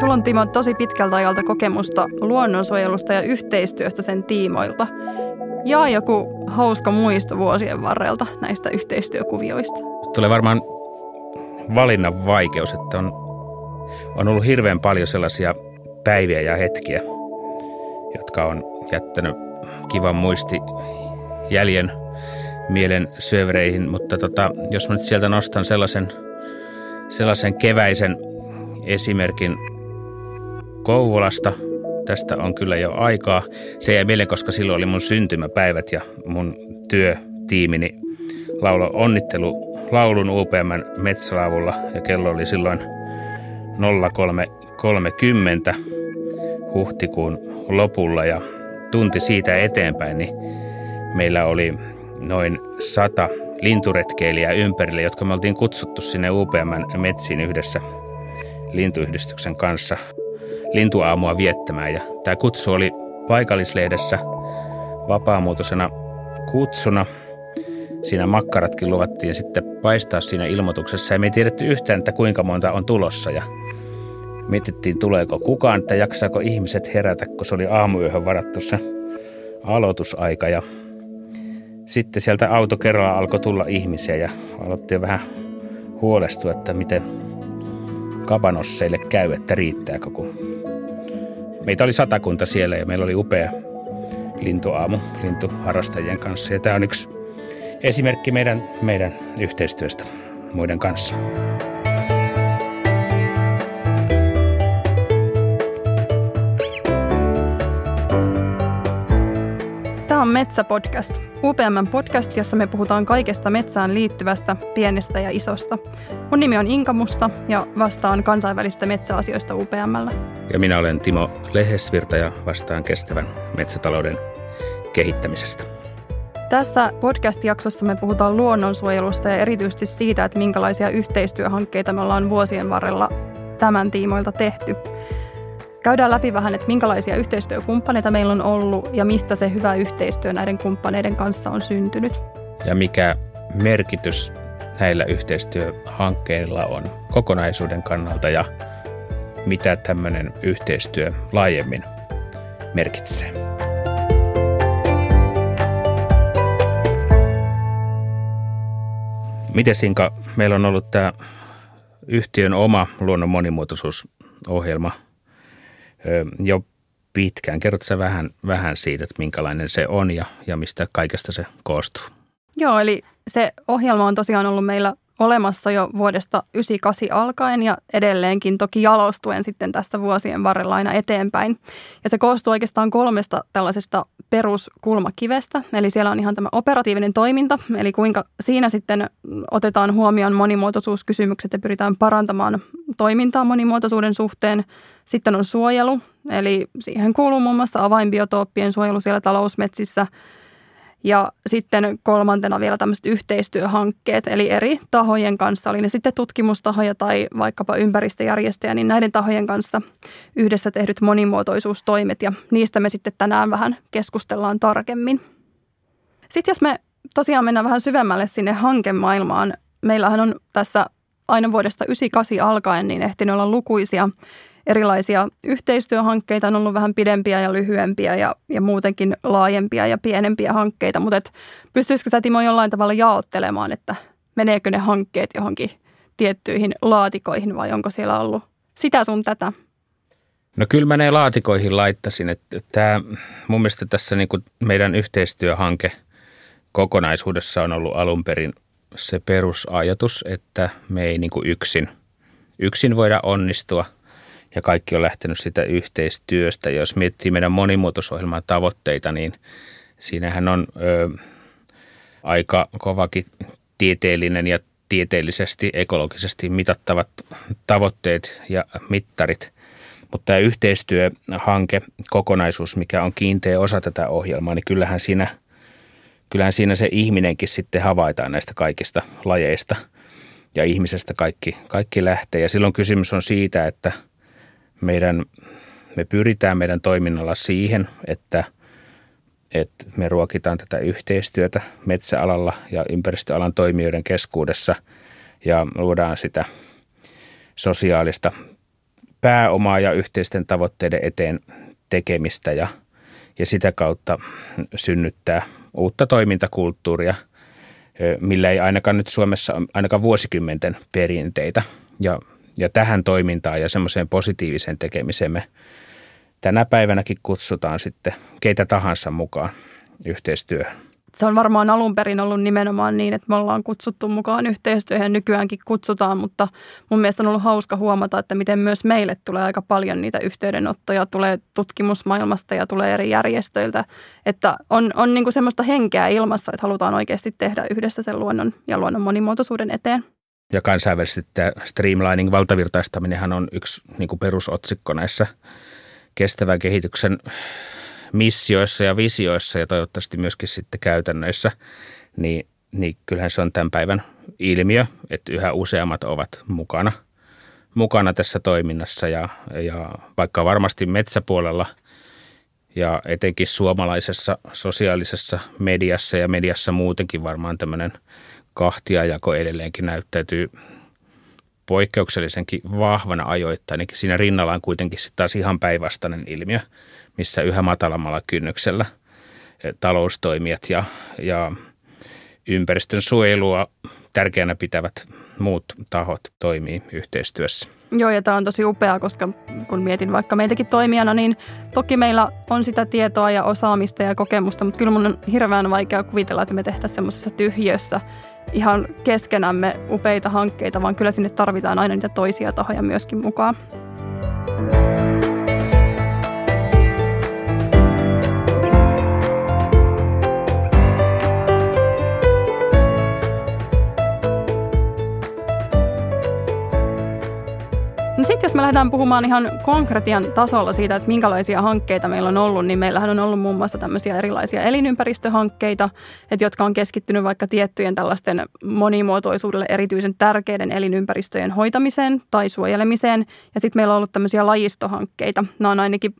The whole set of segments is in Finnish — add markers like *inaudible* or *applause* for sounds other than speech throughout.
Sulla on Timo tosi pitkältä ajalta kokemusta luonnonsuojelusta ja yhteistyöstä sen tiimoilta. Ja joku hauska muisto vuosien varrelta näistä yhteistyökuvioista. Tulee varmaan valinnan vaikeus, että on, on ollut hirveän paljon sellaisia päiviä ja hetkiä, jotka on jättänyt kivan muisti jäljen mielen syövereihin, mutta tota, jos mä nyt sieltä nostan sellaisen, sellaisen keväisen esimerkin Kouvolasta, tästä on kyllä jo aikaa. Se jäi mieleen, koska silloin oli mun syntymäpäivät ja mun työtiimini laulo onnittelu laulun UPMn metsälaavulla ja kello oli silloin 03.30 huhtikuun lopulla ja tunti siitä eteenpäin, niin meillä oli noin sata linturetkeilijää ympärille, jotka me oltiin kutsuttu sinne UPMn metsiin yhdessä lintuyhdistyksen kanssa lintuaamua viettämään. Ja tämä kutsu oli paikallislehdessä vapaamuotoisena kutsuna. Siinä makkaratkin luvattiin sitten paistaa siinä ilmoituksessa ja me ei tiedetty yhtään, että kuinka monta on tulossa. Ja mietittiin, tuleeko kukaan, että jaksaako ihmiset herätä, kun se oli aamuyöhön varattu se aloitusaika. Ja sitten sieltä auto kerralla alkoi tulla ihmisiä ja aloitti vähän huolestua, että miten kabanosseille käy, että riittääkö. Kun meitä oli satakunta siellä ja meillä oli upea lintuaamu lintuharrastajien kanssa. Ja tämä on yksi esimerkki meidän, meidän yhteistyöstä muiden kanssa. On Metsäpodcast, UPMn podcast, jossa me puhutaan kaikesta metsään liittyvästä, pienestä ja isosta. Mun nimi on Inka Musta ja vastaan kansainvälistä metsäasioista UPMllä. Ja minä olen Timo Lehesvirta ja vastaan kestävän metsätalouden kehittämisestä. Tässä podcast-jaksossa me puhutaan luonnonsuojelusta ja erityisesti siitä, että minkälaisia yhteistyöhankkeita me ollaan vuosien varrella tämän tiimoilta tehty – Käydään läpi vähän, että minkälaisia yhteistyökumppaneita meillä on ollut ja mistä se hyvä yhteistyö näiden kumppaneiden kanssa on syntynyt. Ja mikä merkitys näillä yhteistyöhankkeilla on kokonaisuuden kannalta ja mitä tämmöinen yhteistyö laajemmin merkitsee. Miten Sinka, meillä on ollut tämä yhtiön oma luonnon monimuotoisuusohjelma – jo pitkään. Kerrotko sä vähän, vähän siitä, että minkälainen se on ja, ja mistä kaikesta se koostuu? Joo, eli se ohjelma on tosiaan ollut meillä olemassa jo vuodesta 98 alkaen ja edelleenkin toki jalostuen sitten tästä vuosien varrella aina eteenpäin. Ja se koostuu oikeastaan kolmesta tällaisesta peruskulmakivestä. Eli siellä on ihan tämä operatiivinen toiminta, eli kuinka siinä sitten otetaan huomioon monimuotoisuuskysymykset ja pyritään parantamaan toimintaa monimuotoisuuden suhteen. Sitten on suojelu, eli siihen kuuluu muun muassa avainbiotooppien suojelu siellä talousmetsissä – ja sitten kolmantena vielä tämmöiset yhteistyöhankkeet, eli eri tahojen kanssa, oli ne sitten tutkimustahoja tai vaikkapa ympäristöjärjestöjä, niin näiden tahojen kanssa yhdessä tehdyt monimuotoisuustoimet ja niistä me sitten tänään vähän keskustellaan tarkemmin. Sitten jos me tosiaan mennään vähän syvemmälle sinne hankemaailmaan, meillähän on tässä aina vuodesta 98 alkaen niin ehtinyt olla lukuisia erilaisia yhteistyöhankkeita, on ollut vähän pidempiä ja lyhyempiä ja, ja muutenkin laajempia ja pienempiä hankkeita, mutta et pystyisikö sä Timo jollain tavalla jaottelemaan, että meneekö ne hankkeet johonkin tiettyihin laatikoihin vai onko siellä ollut sitä sun tätä? No kyllä mä ne laatikoihin laittasin, että tämä mun mielestä tässä niin meidän yhteistyöhanke kokonaisuudessa on ollut alun perin se perusajatus, että me ei niin yksin, yksin voida onnistua – ja kaikki on lähtenyt sitä yhteistyöstä. Jos miettii meidän monimuotoisohjelman tavoitteita, niin siinähän on ö, aika kovakin tieteellinen ja tieteellisesti, ekologisesti mitattavat tavoitteet ja mittarit. Mutta tämä yhteistyöhanke, kokonaisuus, mikä on kiinteä osa tätä ohjelmaa, niin kyllähän siinä, kyllähän siinä se ihminenkin sitten havaitaan näistä kaikista lajeista ja ihmisestä kaikki, kaikki lähtee. Ja silloin kysymys on siitä, että – meidän, me pyritään meidän toiminnalla siihen, että, että me ruokitaan tätä yhteistyötä metsäalalla ja ympäristöalan toimijoiden keskuudessa ja luodaan sitä sosiaalista pääomaa ja yhteisten tavoitteiden eteen tekemistä ja, ja sitä kautta synnyttää uutta toimintakulttuuria, millä ei ainakaan nyt Suomessa ainakaan vuosikymmenten perinteitä. Ja, ja tähän toimintaan ja semmoiseen positiiviseen tekemiseen me tänä päivänäkin kutsutaan sitten keitä tahansa mukaan yhteistyöhön se on varmaan alun perin ollut nimenomaan niin, että me ollaan kutsuttu mukaan yhteistyöhön nykyäänkin kutsutaan, mutta mun mielestä on ollut hauska huomata, että miten myös meille tulee aika paljon niitä yhteydenottoja, tulee tutkimusmaailmasta ja tulee eri järjestöiltä, että on, on niin kuin semmoista henkeä ilmassa, että halutaan oikeasti tehdä yhdessä sen luonnon ja luonnon monimuotoisuuden eteen. Ja kansainvälisesti tämä streamlining, valtavirtaistaminenhan on yksi niin kuin perusotsikko näissä kestävän kehityksen missioissa ja visioissa ja toivottavasti myöskin sitten käytännöissä, niin, niin kyllähän se on tämän päivän ilmiö, että yhä useammat ovat mukana, mukana tässä toiminnassa ja, ja vaikka varmasti metsäpuolella ja etenkin suomalaisessa sosiaalisessa mediassa ja mediassa muutenkin varmaan tämmöinen kahtiajako edelleenkin näyttäytyy poikkeuksellisenkin vahvana ajoittain, niin siinä rinnalla on kuitenkin sitten taas ihan päinvastainen ilmiö – missä yhä matalammalla kynnyksellä eh, taloustoimijat ja, ja ympäristön suojelua tärkeänä pitävät muut tahot toimii yhteistyössä. Joo, ja tämä on tosi upeaa, koska kun mietin vaikka meitäkin toimijana, niin toki meillä on sitä tietoa ja osaamista ja kokemusta, mutta kyllä mun on hirveän vaikea kuvitella, että me tehtäisiin semmoisessa tyhjössä ihan keskenämme upeita hankkeita, vaan kyllä sinne tarvitaan aina niitä toisia tahoja myöskin mukaan. Sitten jos me lähdetään puhumaan ihan konkretian tasolla siitä, että minkälaisia hankkeita meillä on ollut, niin meillähän on ollut muun muassa tämmöisiä erilaisia elinympäristöhankkeita, että jotka on keskittynyt vaikka tiettyjen tällaisten monimuotoisuudelle erityisen tärkeiden elinympäristöjen hoitamiseen tai suojelemiseen. Ja sitten meillä on ollut tämmöisiä lajistohankkeita. Nämä on ainakin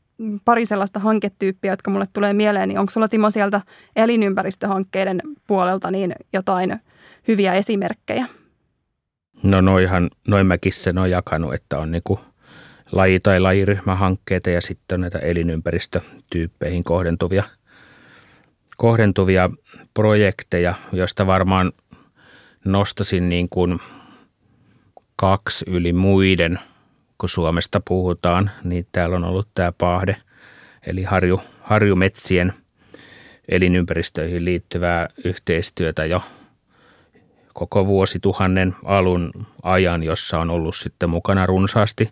pari sellaista hanketyyppiä, jotka mulle tulee mieleen, niin onko sulla Timo sieltä elinympäristöhankkeiden puolelta niin jotain hyviä esimerkkejä? No noihan, noin mäkin sen on jakanut, että on niinku laji- tai lajiryhmähankkeita ja sitten on näitä elinympäristötyyppeihin kohdentuvia, kohdentuvia projekteja, joista varmaan nostasin niin kuin kaksi yli muiden, kun Suomesta puhutaan, niin täällä on ollut tämä Pahde, eli harju, harjumetsien elinympäristöihin liittyvää yhteistyötä jo koko vuosituhannen alun ajan, jossa on ollut sitten mukana runsaasti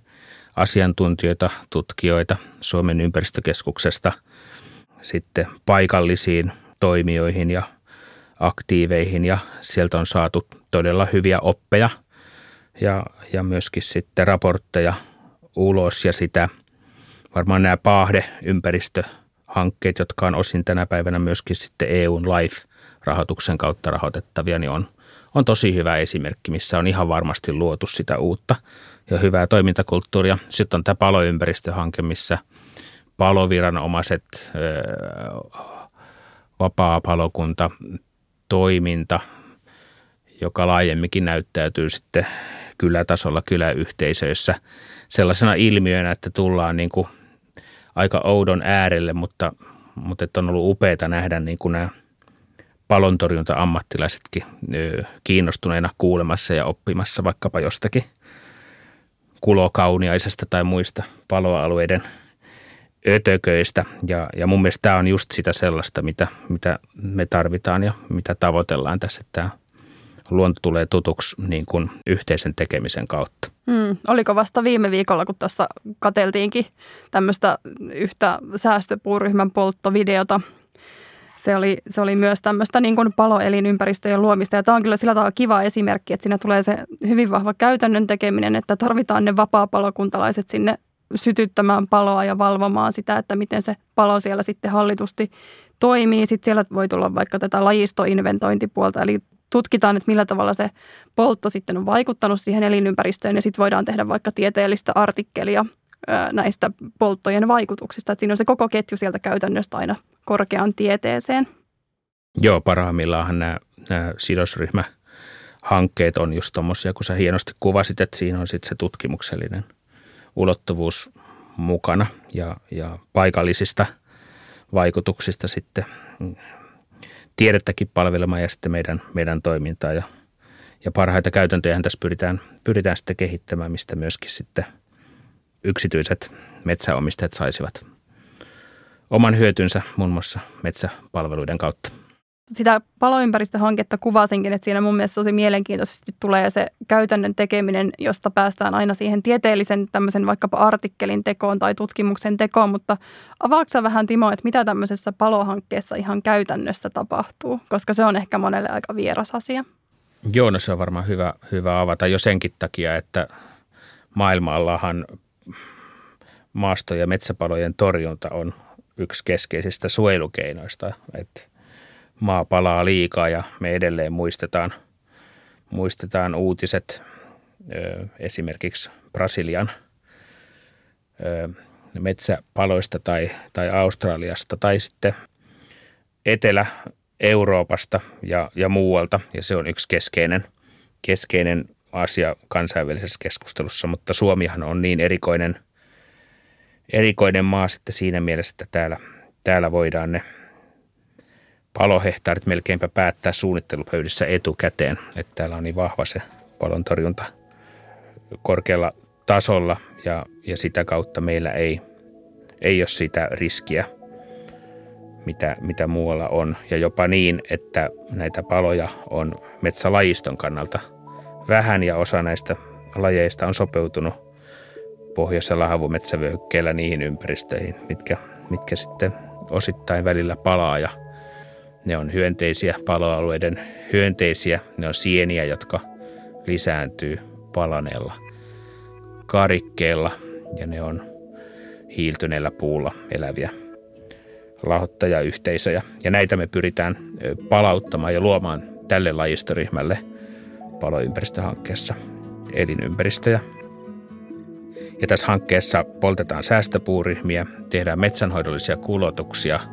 asiantuntijoita, tutkijoita Suomen ympäristökeskuksesta sitten paikallisiin toimijoihin ja aktiiveihin. Ja sieltä on saatu todella hyviä oppeja ja, ja myöskin sitten raportteja ulos. Ja sitä varmaan nämä Paahde-ympäristöhankkeet, jotka on osin tänä päivänä myöskin sitten EUn LIFE-rahoituksen kautta rahoitettavia, niin on – on tosi hyvä esimerkki, missä on ihan varmasti luotu sitä uutta ja hyvää toimintakulttuuria. Sitten on tämä paloympäristöhanke, missä paloviranomaiset, vapaa palokunta, toiminta, joka laajemminkin näyttäytyy sitten kylätasolla kyläyhteisöissä sellaisena ilmiönä, että tullaan niin kuin aika oudon äärelle, mutta, mutta että on ollut upeaa nähdä niin kuin nämä palontorjunta-ammattilaisetkin kiinnostuneena kuulemassa ja oppimassa vaikkapa jostakin kulokauniaisesta tai muista paloalueiden ötököistä. Ja, ja mun mielestä tämä on just sitä sellaista, mitä, mitä me tarvitaan ja mitä tavoitellaan tässä, että tämä luonto tulee tutuksi niin kuin yhteisen tekemisen kautta. Hmm. Oliko vasta viime viikolla, kun tässä kateltiinkin tämmöistä yhtä säästöpuuryhmän polttovideota, se oli, se oli myös tämmöistä niin kuin paloelinympäristöjen luomista. Ja tämä on kyllä sillä tavalla kiva esimerkki, että siinä tulee se hyvin vahva käytännön tekeminen, että tarvitaan ne vapaa-palokuntalaiset sinne sytyttämään paloa ja valvomaan sitä, että miten se palo siellä sitten hallitusti toimii. Sitten siellä voi tulla vaikka tätä lajistoinventointipuolta, eli tutkitaan, että millä tavalla se poltto sitten on vaikuttanut siihen elinympäristöön ja sitten voidaan tehdä vaikka tieteellistä artikkelia näistä polttojen vaikutuksista. Että siinä on se koko ketju sieltä käytännöstä aina korkean tieteeseen. Joo, parhaimmillaan nämä, nämä sidosryhmähankkeet on just tuommoisia, kun sä hienosti kuvasit, että siinä on sitten se tutkimuksellinen ulottuvuus mukana ja, ja paikallisista vaikutuksista sitten tiedettäkin palvelemaan ja sitten meidän, meidän toimintaa ja, ja parhaita käytäntöjä tässä pyritään, pyritään sitten kehittämään, mistä myöskin sitten yksityiset metsäomistajat saisivat oman hyötynsä muun muassa metsäpalveluiden kautta. Sitä paloympäristöhanketta kuvasinkin, että siinä mun mielestä tosi mielenkiintoisesti tulee se käytännön tekeminen, josta päästään aina siihen tieteellisen tämmöisen vaikkapa artikkelin tekoon tai tutkimuksen tekoon, mutta avaatko vähän Timo, että mitä tämmöisessä palohankkeessa ihan käytännössä tapahtuu, koska se on ehkä monelle aika vieras asia. Joo, no se on varmaan hyvä, hyvä avata jo senkin takia, että maailmallahan maasto- ja metsäpalojen torjunta on yksi keskeisistä suojelukeinoista, että maa palaa liikaa ja me edelleen muistetaan, muistetaan uutiset esimerkiksi Brasilian metsäpaloista tai, tai Australiasta tai sitten Etelä-Euroopasta ja, ja muualta. Ja se on yksi keskeinen, keskeinen asia kansainvälisessä keskustelussa, mutta Suomihan on niin erikoinen, erikoinen maa sitten siinä mielessä, että täällä, täällä voidaan ne – palohehtaarit melkeinpä päättää suunnittelupöydissä etukäteen, että täällä on niin vahva se palontorjunta korkealla tasolla ja, ja sitä kautta meillä ei, ei ole sitä riskiä, mitä, mitä muualla on. Ja jopa niin, että näitä paloja on metsälajiston kannalta vähän ja osa näistä lajeista on sopeutunut pohjoisella havumetsävyöhykkeellä niihin ympäristöihin, mitkä, mitkä sitten osittain välillä palaa ja ne on hyönteisiä, paloalueiden hyönteisiä. Ne on sieniä, jotka lisääntyy palaneella karikkeella ja ne on hiiltyneellä puulla eläviä lahottajayhteisöjä. Ja näitä me pyritään palauttamaan ja luomaan tälle lajistoryhmälle paloympäristöhankkeessa elinympäristöjä. Ja tässä hankkeessa poltetaan säästöpuuryhmiä, tehdään metsänhoidollisia kulotuksia –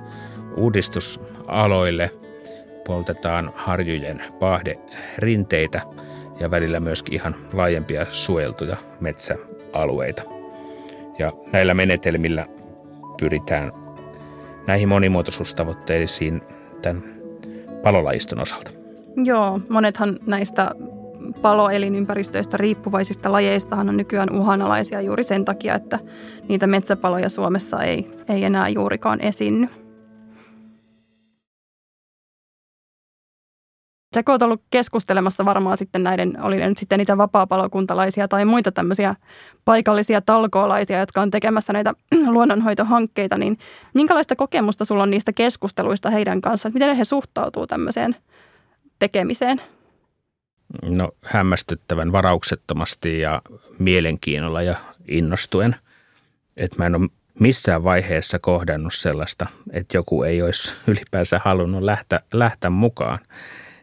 uudistusaloille poltetaan harjujen rinteitä ja välillä myöskin ihan laajempia suojeltuja metsäalueita. Ja näillä menetelmillä pyritään näihin monimuotoisuustavoitteisiin tämän palolajiston osalta. Joo, monethan näistä paloelinympäristöistä riippuvaisista lajeistahan on nykyään uhanalaisia juuri sen takia, että niitä metsäpaloja Suomessa ei, ei enää juurikaan esiinny. Sä oot ollut keskustelemassa varmaan sitten näiden, oli ne nyt sitten niitä vapaapalokuntalaisia tai muita tämmöisiä paikallisia talkoolaisia, jotka on tekemässä näitä *clears throat* luonnonhoitohankkeita, niin minkälaista kokemusta sulla on niistä keskusteluista heidän kanssaan? Miten he suhtautuu tämmöiseen tekemiseen? No hämmästyttävän varauksettomasti ja mielenkiinnolla ja innostuen. Että mä en ole missään vaiheessa kohdannut sellaista, että joku ei olisi *laughs* ylipäänsä halunnut lähteä, lähteä mukaan.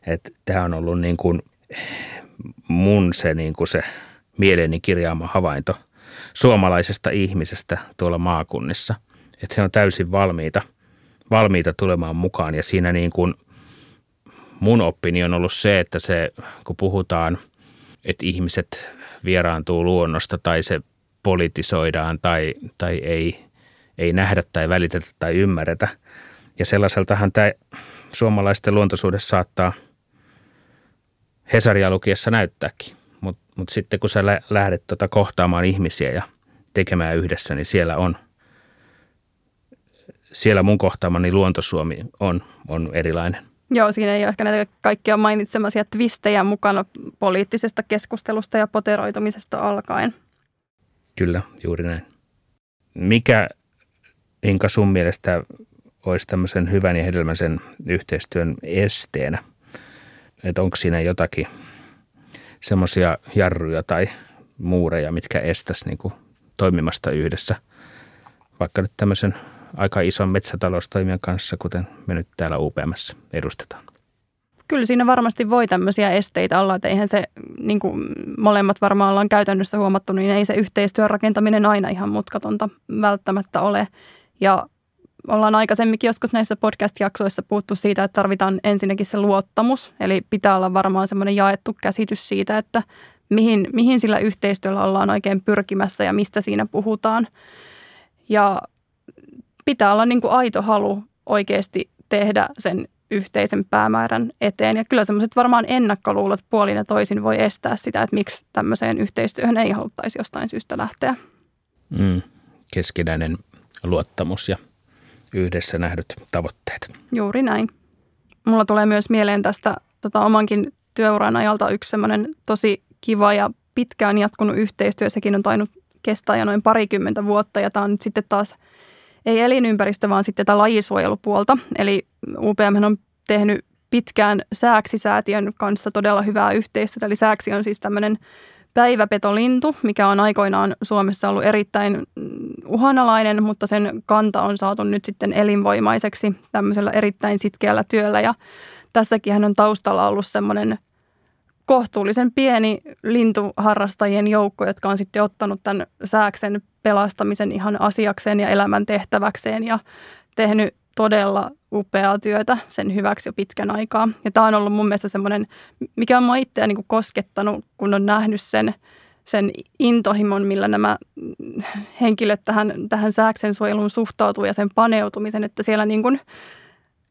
Että tämä on ollut niin kuin mun se, niin kuin se mieleeni kirjaama havainto suomalaisesta ihmisestä tuolla maakunnissa. Että he on täysin valmiita, valmiita tulemaan mukaan ja siinä niin kuin mun oppini on ollut se, että se kun puhutaan, että ihmiset vieraantuu luonnosta tai se politisoidaan tai, tai ei, ei nähdä tai välitetä tai ymmärretä. Ja sellaiseltahan tämä suomalaisten luontoisuudessa saattaa – Hesaria lukiessa näyttääkin. Mutta mut sitten kun sä lähdet tota kohtaamaan ihmisiä ja tekemään yhdessä, niin siellä on, siellä mun kohtaamani luontosuomi on, on erilainen. Joo, siinä ei ole ehkä näitä kaikkia mainitsemaisia twistejä mukana poliittisesta keskustelusta ja poteroitumisesta alkaen. Kyllä, juuri näin. Mikä, Inka, sun mielestä olisi tämmöisen hyvän ja hedelmäisen yhteistyön esteenä – että onko siinä jotakin semmoisia jarruja tai muureja, mitkä estäisi niin toimimasta yhdessä, vaikka nyt tämmöisen aika ison metsätaloustoimijan kanssa, kuten me nyt täällä UPMssä edustetaan. kyllä siinä varmasti voi tämmöisiä esteitä olla, että eihän se, niin kuin molemmat varmaan ollaan käytännössä huomattu, niin ei se yhteistyön rakentaminen aina ihan mutkatonta välttämättä ole. Ja ollaan aikaisemminkin joskus näissä podcast-jaksoissa puhuttu siitä, että tarvitaan ensinnäkin se luottamus. Eli pitää olla varmaan semmoinen jaettu käsitys siitä, että mihin, mihin sillä yhteistyöllä ollaan oikein pyrkimässä ja mistä siinä puhutaan. Ja pitää olla niin kuin aito halu oikeasti tehdä sen yhteisen päämäärän eteen. Ja kyllä semmoiset varmaan ennakkoluulot puolin ja toisin voi estää sitä, että miksi tämmöiseen yhteistyöhön ei haluttaisi jostain syystä lähteä. Mm, keskinäinen luottamus ja yhdessä nähdyt tavoitteet. Juuri näin. Mulla tulee myös mieleen tästä tota, omankin työuran ajalta yksi semmoinen tosi kiva ja pitkään jatkunut yhteistyö. Sekin on tainnut kestää jo noin parikymmentä vuotta ja tämä on nyt sitten taas ei elinympäristö, vaan sitten tätä lajisuojelupuolta. Eli UPM on tehnyt pitkään Sääksi-säätiön kanssa todella hyvää yhteistyötä. Eli Sääksi on siis tämmöinen päiväpetolintu, mikä on aikoinaan Suomessa ollut erittäin uhanalainen, mutta sen kanta on saatu nyt sitten elinvoimaiseksi tämmöisellä erittäin sitkeällä työllä. Ja tässäkin on taustalla ollut semmoinen kohtuullisen pieni lintuharrastajien joukko, jotka on sitten ottanut tämän sääksen pelastamisen ihan asiakseen ja elämän tehtäväkseen ja tehnyt todella upeaa työtä sen hyväksi jo pitkän aikaa. Ja tämä on ollut mun mielestä semmoinen, mikä on mua itseä niin koskettanut, kun on nähnyt sen, sen intohimon, millä nämä henkilöt tähän, tähän sääksen suojeluun suhtautuu ja sen paneutumisen, että siellä niin kuin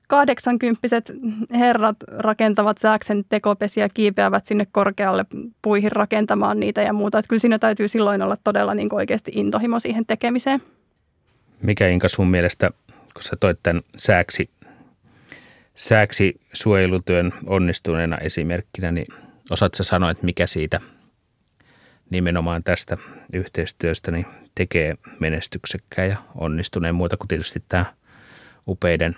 kahdeksankymppiset herrat rakentavat sääksen tekopesiä, kiipeävät sinne korkealle puihin rakentamaan niitä ja muuta. Että kyllä siinä täytyy silloin olla todella niin oikeasti intohimo siihen tekemiseen. Mikä Inka sun mielestä, kun sä toit tämän sääksi, sääksi suojelutyön onnistuneena esimerkkinä, niin osaatko sanoa, että mikä siitä nimenomaan tästä yhteistyöstä niin tekee menestyksekkään ja onnistuneen muuta kuin tietysti tämä upeiden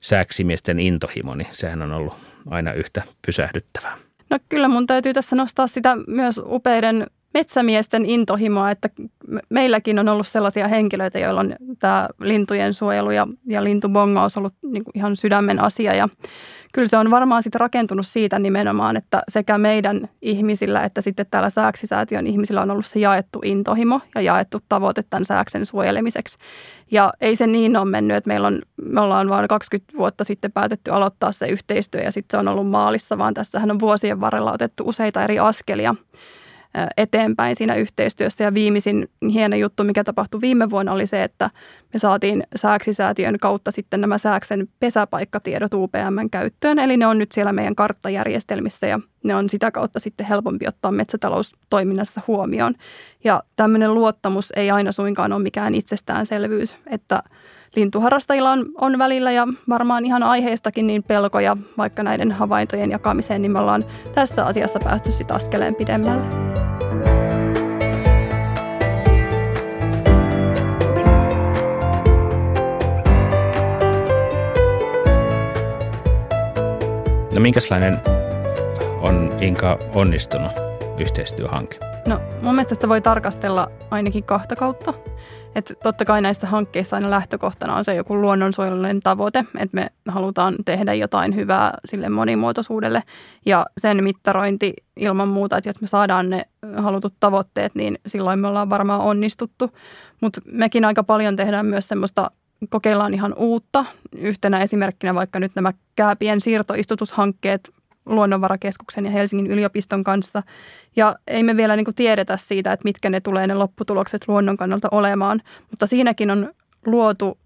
sääksimiesten intohimo, niin sehän on ollut aina yhtä pysähdyttävää. No kyllä mun täytyy tässä nostaa sitä myös upeiden metsämiesten intohimoa, että meilläkin on ollut sellaisia henkilöitä, joilla on tämä lintujen suojelu ja, ja lintubongaus ollut niin kuin ihan sydämen asia. Ja kyllä se on varmaan sitten rakentunut siitä nimenomaan, että sekä meidän ihmisillä että sitten täällä Sääksisäätiön ihmisillä on ollut se jaettu intohimo ja jaettu tavoite tämän sääksen suojelemiseksi. Ja ei se niin ole mennyt, että meillä on, me ollaan vain 20 vuotta sitten päätetty aloittaa se yhteistyö ja sitten se on ollut maalissa, vaan tässähän on vuosien varrella otettu useita eri askelia eteenpäin siinä yhteistyössä. Ja viimeisin hieno juttu, mikä tapahtui viime vuonna, oli se, että me saatiin Sääksisäätiön kautta sitten nämä Sääksen pesäpaikkatiedot UPMn käyttöön. Eli ne on nyt siellä meidän karttajärjestelmissä ja ne on sitä kautta sitten helpompi ottaa metsätaloustoiminnassa huomioon. Ja tämmöinen luottamus ei aina suinkaan ole mikään itsestäänselvyys, että lintuharrastajilla on, on välillä ja varmaan ihan aiheestakin niin pelkoja vaikka näiden havaintojen jakamiseen, niin me ollaan tässä asiassa päästy sitten askeleen pidemmälle. No minkälainen on Inka onnistunut yhteistyöhanke? No mun mielestä sitä voi tarkastella ainakin kahta kautta. Että totta kai näissä hankkeissa aina lähtökohtana on se joku luonnonsuojelullinen tavoite, että me halutaan tehdä jotain hyvää sille monimuotoisuudelle. Ja sen mittarointi ilman muuta, että jos me saadaan ne halutut tavoitteet, niin silloin me ollaan varmaan onnistuttu. Mutta mekin aika paljon tehdään myös semmoista kokeillaan ihan uutta. Yhtenä esimerkkinä vaikka nyt nämä kääpien siirtoistutushankkeet Luonnonvarakeskuksen ja Helsingin yliopiston kanssa. Ja ei me vielä niin kuin tiedetä siitä, että mitkä ne tulee ne lopputulokset luonnon kannalta olemaan, mutta siinäkin on luotu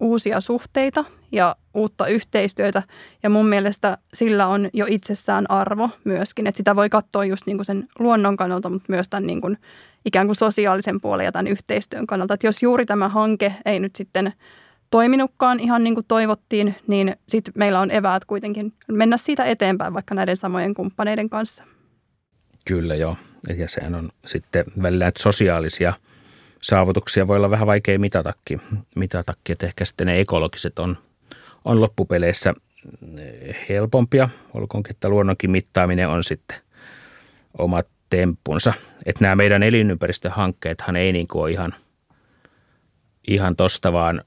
uusia suhteita ja uutta yhteistyötä. Ja mun mielestä sillä on jo itsessään arvo myöskin, että sitä voi katsoa just niin kuin sen luonnon kannalta, mutta myös tämän niin kuin ikään kuin sosiaalisen puolen ja tämän yhteistyön kannalta. Että jos juuri tämä hanke ei nyt sitten toiminutkaan ihan niin kuin toivottiin, niin sitten meillä on eväät kuitenkin mennä siitä eteenpäin vaikka näiden samojen kumppaneiden kanssa. Kyllä joo. Ja sehän on sitten välillä että sosiaalisia saavutuksia voi olla vähän vaikea mitatakin. mitatakin että ehkä sitten ne ekologiset on, on loppupeleissä helpompia. Olkoonkin, että luonnonkin mittaaminen on sitten omat temppunsa. Että nämä meidän elinympäristöhankkeethan ei niin kuin ole ihan – ihan tosta vaan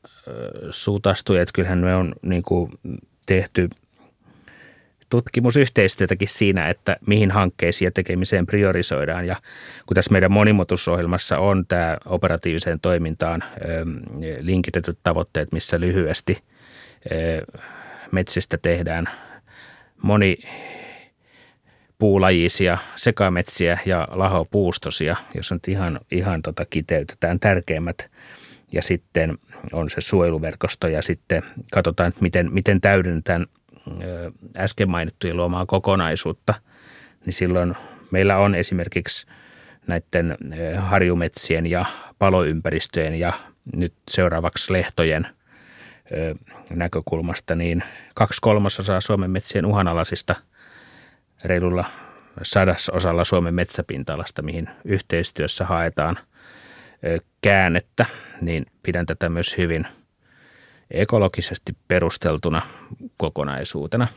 sutastu, että kyllähän me on niin kuin tehty, tutkimusyhteistyötäkin siinä, että mihin hankkeisiin ja tekemiseen priorisoidaan. Ja kun tässä meidän monimuotoisuusohjelmassa on tämä operatiiviseen toimintaan linkitetyt tavoitteet, missä lyhyesti metsistä tehdään moni puulajisia sekametsiä ja lahopuustosia, jos nyt ihan, ihan tota kiteytetään tärkeimmät. Ja sitten on se suojeluverkosto ja sitten katsotaan, että miten, miten täydennetään äsken mainittujen luomaa kokonaisuutta. Niin silloin meillä on esimerkiksi näiden harjumetsien ja paloympäristöjen ja nyt seuraavaksi lehtojen näkökulmasta, niin kaksi kolmasosaa Suomen metsien uhanalaisista – reilulla sadasosalla Suomen metsäpinta-alasta, mihin yhteistyössä haetaan käännettä, niin pidän tätä myös hyvin ekologisesti perusteltuna kokonaisuutena,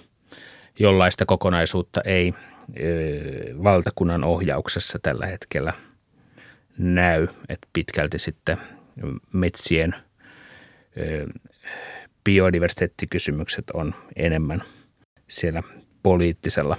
jollaista kokonaisuutta ei valtakunnan ohjauksessa tällä hetkellä näy, että pitkälti sitten metsien biodiversiteettikysymykset on enemmän siellä poliittisella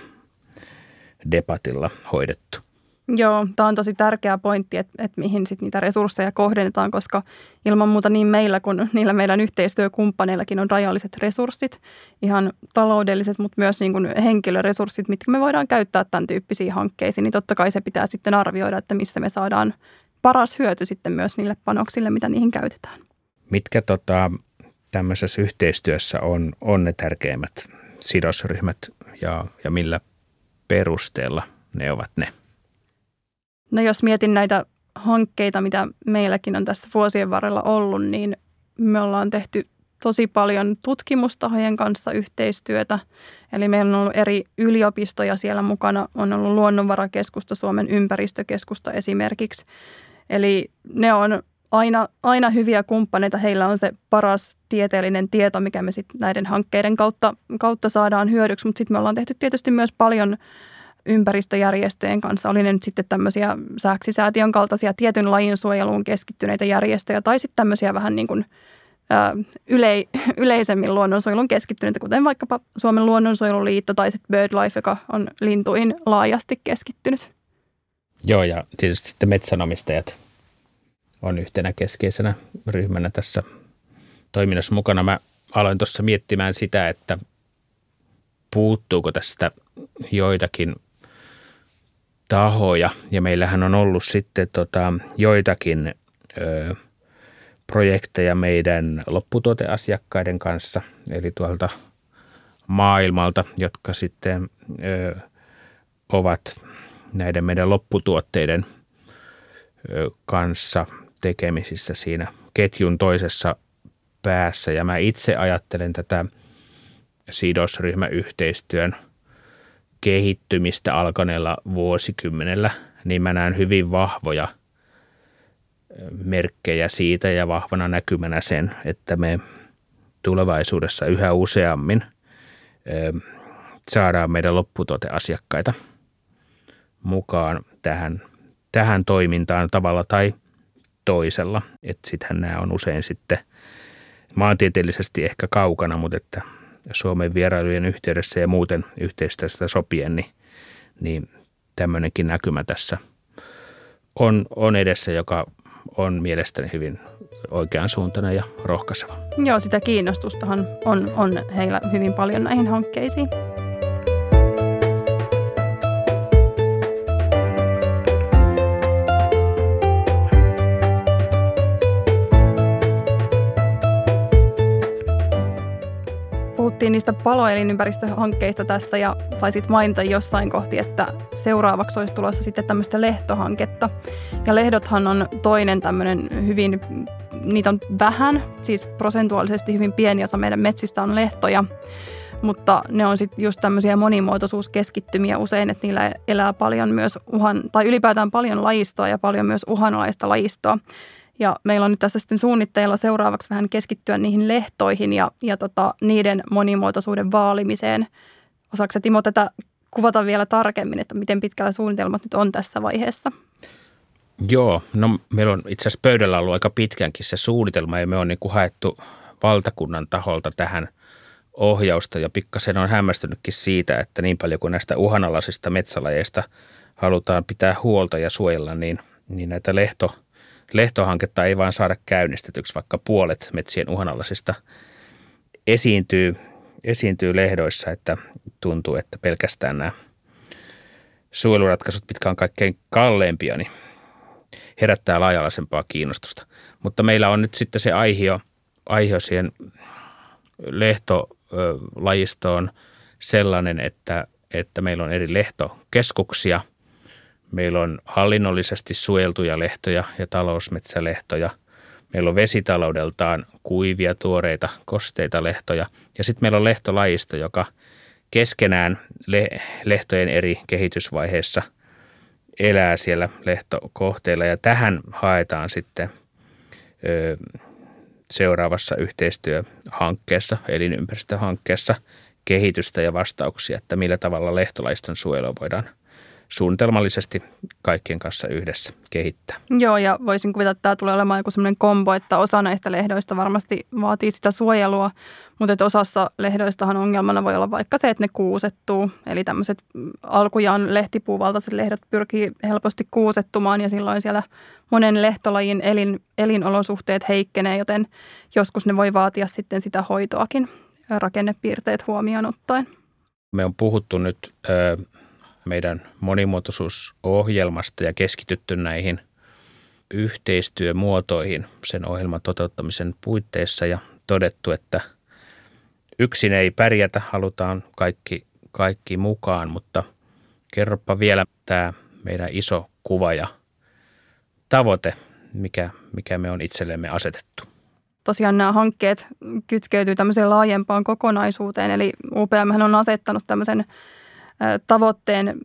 debatilla hoidettu. Joo, tämä on tosi tärkeä pointti, että, että mihin sit niitä resursseja kohdennetaan, koska ilman muuta niin meillä kuin niillä meidän yhteistyökumppaneillakin on rajalliset resurssit, ihan taloudelliset, mutta myös niin kuin henkilöresurssit, mitkä me voidaan käyttää tämän tyyppisiin hankkeisiin, niin totta kai se pitää sitten arvioida, että missä me saadaan paras hyöty sitten myös niille panoksille, mitä niihin käytetään. Mitkä tota, tämmöisessä yhteistyössä on, on ne tärkeimmät sidosryhmät ja, ja millä perusteella ne ovat ne? No jos mietin näitä hankkeita, mitä meilläkin on tässä vuosien varrella ollut, niin me ollaan tehty tosi paljon tutkimustahojen kanssa yhteistyötä. Eli meillä on ollut eri yliopistoja siellä mukana. On ollut Luonnonvarakeskusta, Suomen ympäristökeskusta esimerkiksi. Eli ne on aina, aina hyviä kumppaneita. Heillä on se paras tieteellinen tieto, mikä me sitten näiden hankkeiden kautta, kautta saadaan hyödyksi. Mutta sitten me ollaan tehty tietysti myös paljon ympäristöjärjestöjen kanssa. Oli ne nyt sitten tämmöisiä sääksisäätiön kaltaisia tietyn lajin suojeluun keskittyneitä järjestöjä tai sitten tämmöisiä vähän niin kuin yle, yleisemmin luonnonsuojelun keskittyneitä, kuten vaikkapa Suomen luonnonsuojeluliitto tai sitten BirdLife, joka on lintuihin laajasti keskittynyt. Joo, ja tietysti sitten metsänomistajat on yhtenä keskeisenä ryhmänä tässä toiminnassa mukana. Mä aloin tuossa miettimään sitä, että puuttuuko tästä joitakin tahoja. Ja meillähän on ollut sitten tota, joitakin ö, projekteja meidän lopputuoteasiakkaiden kanssa, eli tuolta maailmalta, jotka sitten ö, ovat näiden meidän lopputuotteiden ö, kanssa tekemisissä siinä ketjun toisessa päässä. Ja mä itse ajattelen tätä sidosryhmäyhteistyön kehittymistä alkaneella vuosikymmenellä, niin mä näen hyvin vahvoja merkkejä siitä ja vahvana näkymänä sen, että me tulevaisuudessa yhä useammin saadaan meidän lopputuoteasiakkaita mukaan tähän, tähän toimintaan tavalla tai – toisella. Että sittenhän nämä on usein sitten maantieteellisesti ehkä kaukana, mutta että Suomen vierailujen yhteydessä ja muuten yhteistyöstä sopien, niin, niin tämmöinenkin näkymä tässä on, on edessä, joka on mielestäni hyvin oikean suuntainen ja rohkaiseva. Joo, sitä kiinnostustahan on, on heillä hyvin paljon näihin hankkeisiin. Puhuttiin niistä paloelinympäristöhankkeista tästä ja taisit mainita jossain kohti, että seuraavaksi olisi tulossa sitten tämmöistä lehtohanketta. Ja lehdothan on toinen tämmöinen hyvin, niitä on vähän, siis prosentuaalisesti hyvin pieni osa meidän metsistä on lehtoja. Mutta ne on sitten just tämmöisiä monimuotoisuuskeskittymiä usein, että niillä elää paljon myös uhan, tai ylipäätään paljon lajistoa ja paljon myös uhanalaista lajistoa. Ja meillä on nyt tässä sitten suunnitteilla seuraavaksi vähän keskittyä niihin lehtoihin ja, ja tota, niiden monimuotoisuuden vaalimiseen. Osaatko Timo tätä kuvata vielä tarkemmin, että miten pitkällä suunnitelmat nyt on tässä vaiheessa? Joo, no meillä on itse asiassa pöydällä ollut aika pitkänkin se suunnitelma ja me on niin kuin haettu valtakunnan taholta tähän ohjausta ja pikkasen on hämmästynytkin siitä, että niin paljon kuin näistä uhanalaisista metsälajeista halutaan pitää huolta ja suojella, niin, niin näitä lehto, lehtohanketta ei vaan saada käynnistetyksi, vaikka puolet metsien uhanalaisista esiintyy, esiintyy lehdoissa, että tuntuu, että pelkästään nämä suojeluratkaisut, mitkä on kaikkein kalleimpia, niin herättää laajalaisempaa kiinnostusta. Mutta meillä on nyt sitten se aihio, aihio siihen lehtolajistoon sellainen, että, että meillä on eri lehtokeskuksia. Meillä on hallinnollisesti suojeltuja lehtoja ja talousmetsälehtoja. Meillä on vesitaloudeltaan kuivia, tuoreita, kosteita lehtoja. Ja sitten meillä on lehtolajisto, joka keskenään lehtojen eri kehitysvaiheissa elää siellä lehtokohteilla. Ja tähän haetaan sitten seuraavassa yhteistyöhankkeessa, elinympäristöhankkeessa kehitystä ja vastauksia, että millä tavalla lehtolaiston suojelua voidaan suunnitelmallisesti kaikkien kanssa yhdessä kehittää. Joo, ja voisin kuvitella, että tämä tulee olemaan joku sellainen kombo, että osa näistä lehdoista varmasti vaatii sitä suojelua, mutta että osassa lehdoistahan ongelmana voi olla vaikka se, että ne kuusettuu. Eli tämmöiset alkujaan lehtipuuvaltaiset lehdot pyrkii helposti kuusettumaan ja silloin siellä monen lehtolajin elin, elinolosuhteet heikkenee, joten joskus ne voi vaatia sitten sitä hoitoakin rakennepiirteet huomioon ottaen. Me on puhuttu nyt meidän monimuotoisuusohjelmasta ja keskitytty näihin yhteistyömuotoihin sen ohjelman toteuttamisen puitteissa ja todettu, että yksin ei pärjätä, halutaan kaikki, kaikki mukaan, mutta kerropa vielä tämä meidän iso kuva ja tavoite, mikä, mikä me on itsellemme asetettu. Tosiaan nämä hankkeet kytkeytyy tämmöiseen laajempaan kokonaisuuteen, eli UPM on asettanut tämmöisen tavoitteen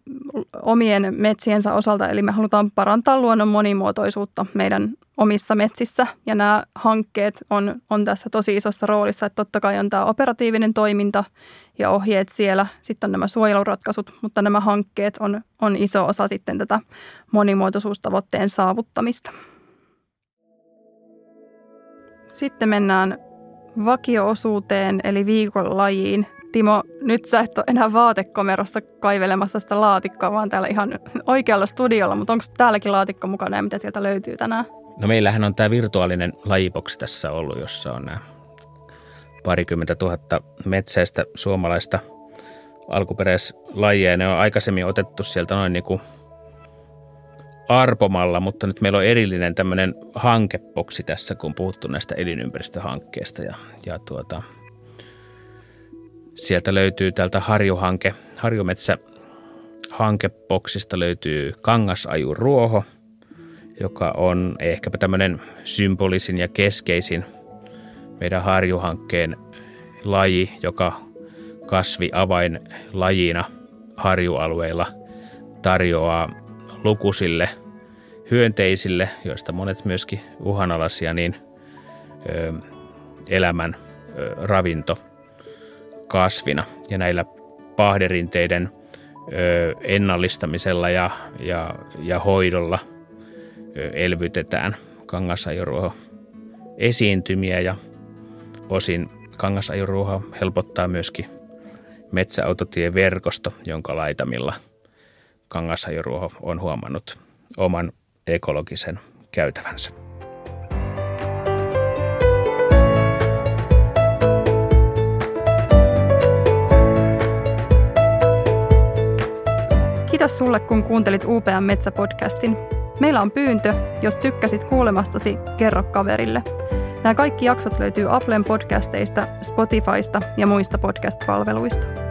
omien metsiensä osalta, eli me halutaan parantaa luonnon monimuotoisuutta meidän omissa metsissä. Ja nämä hankkeet on, on tässä tosi isossa roolissa, että totta kai on tämä operatiivinen toiminta ja ohjeet siellä, sitten on nämä suojeluratkaisut, mutta nämä hankkeet on, on iso osa sitten tätä monimuotoisuustavoitteen saavuttamista. Sitten mennään vakioosuuteen eli viikon lajiin. Timo, nyt sä et ole enää vaatekomerossa kaivelemassa sitä laatikkoa, vaan täällä ihan oikealla studiolla, mutta onko täälläkin laatikko mukana ja mitä sieltä löytyy tänään? No meillähän on tämä virtuaalinen lajiboksi tässä ollut, jossa on nämä parikymmentä tuhatta metsäistä suomalaista alkuperäislajia. Ne on aikaisemmin otettu sieltä noin niin kuin arpomalla, mutta nyt meillä on erillinen tämmöinen hankepoksi tässä, kun puhuttu näistä elinympäristöhankkeista. Ja, ja tuota, sieltä löytyy tältä Harjuhanke, Harjumetsä hankepoksista löytyy kangasajuruoho, joka on ehkäpä tämmöinen symbolisin ja keskeisin meidän Harjuhankkeen laji, joka kasvi avainlajina harjualueilla tarjoaa lukusille hyönteisille, joista monet myöskin uhanalaisia, niin ö, elämän ö, ravinto kasvina. Ja näillä pahderinteiden ennallistamisella ja, ja, ja hoidolla elvytetään kangasajoruoho esiintymiä ja osin kangasajoruoho helpottaa myöskin metsäautotieverkosto, jonka laitamilla – kangasajoruoho on huomannut oman ekologisen käytävänsä. Kiitos sulle, kun kuuntelit UPM Metsäpodcastin. Meillä on pyyntö, jos tykkäsit kuulemastasi, kerro kaverille. Nämä kaikki jaksot löytyy Applen podcasteista, Spotifysta ja muista podcast-palveluista.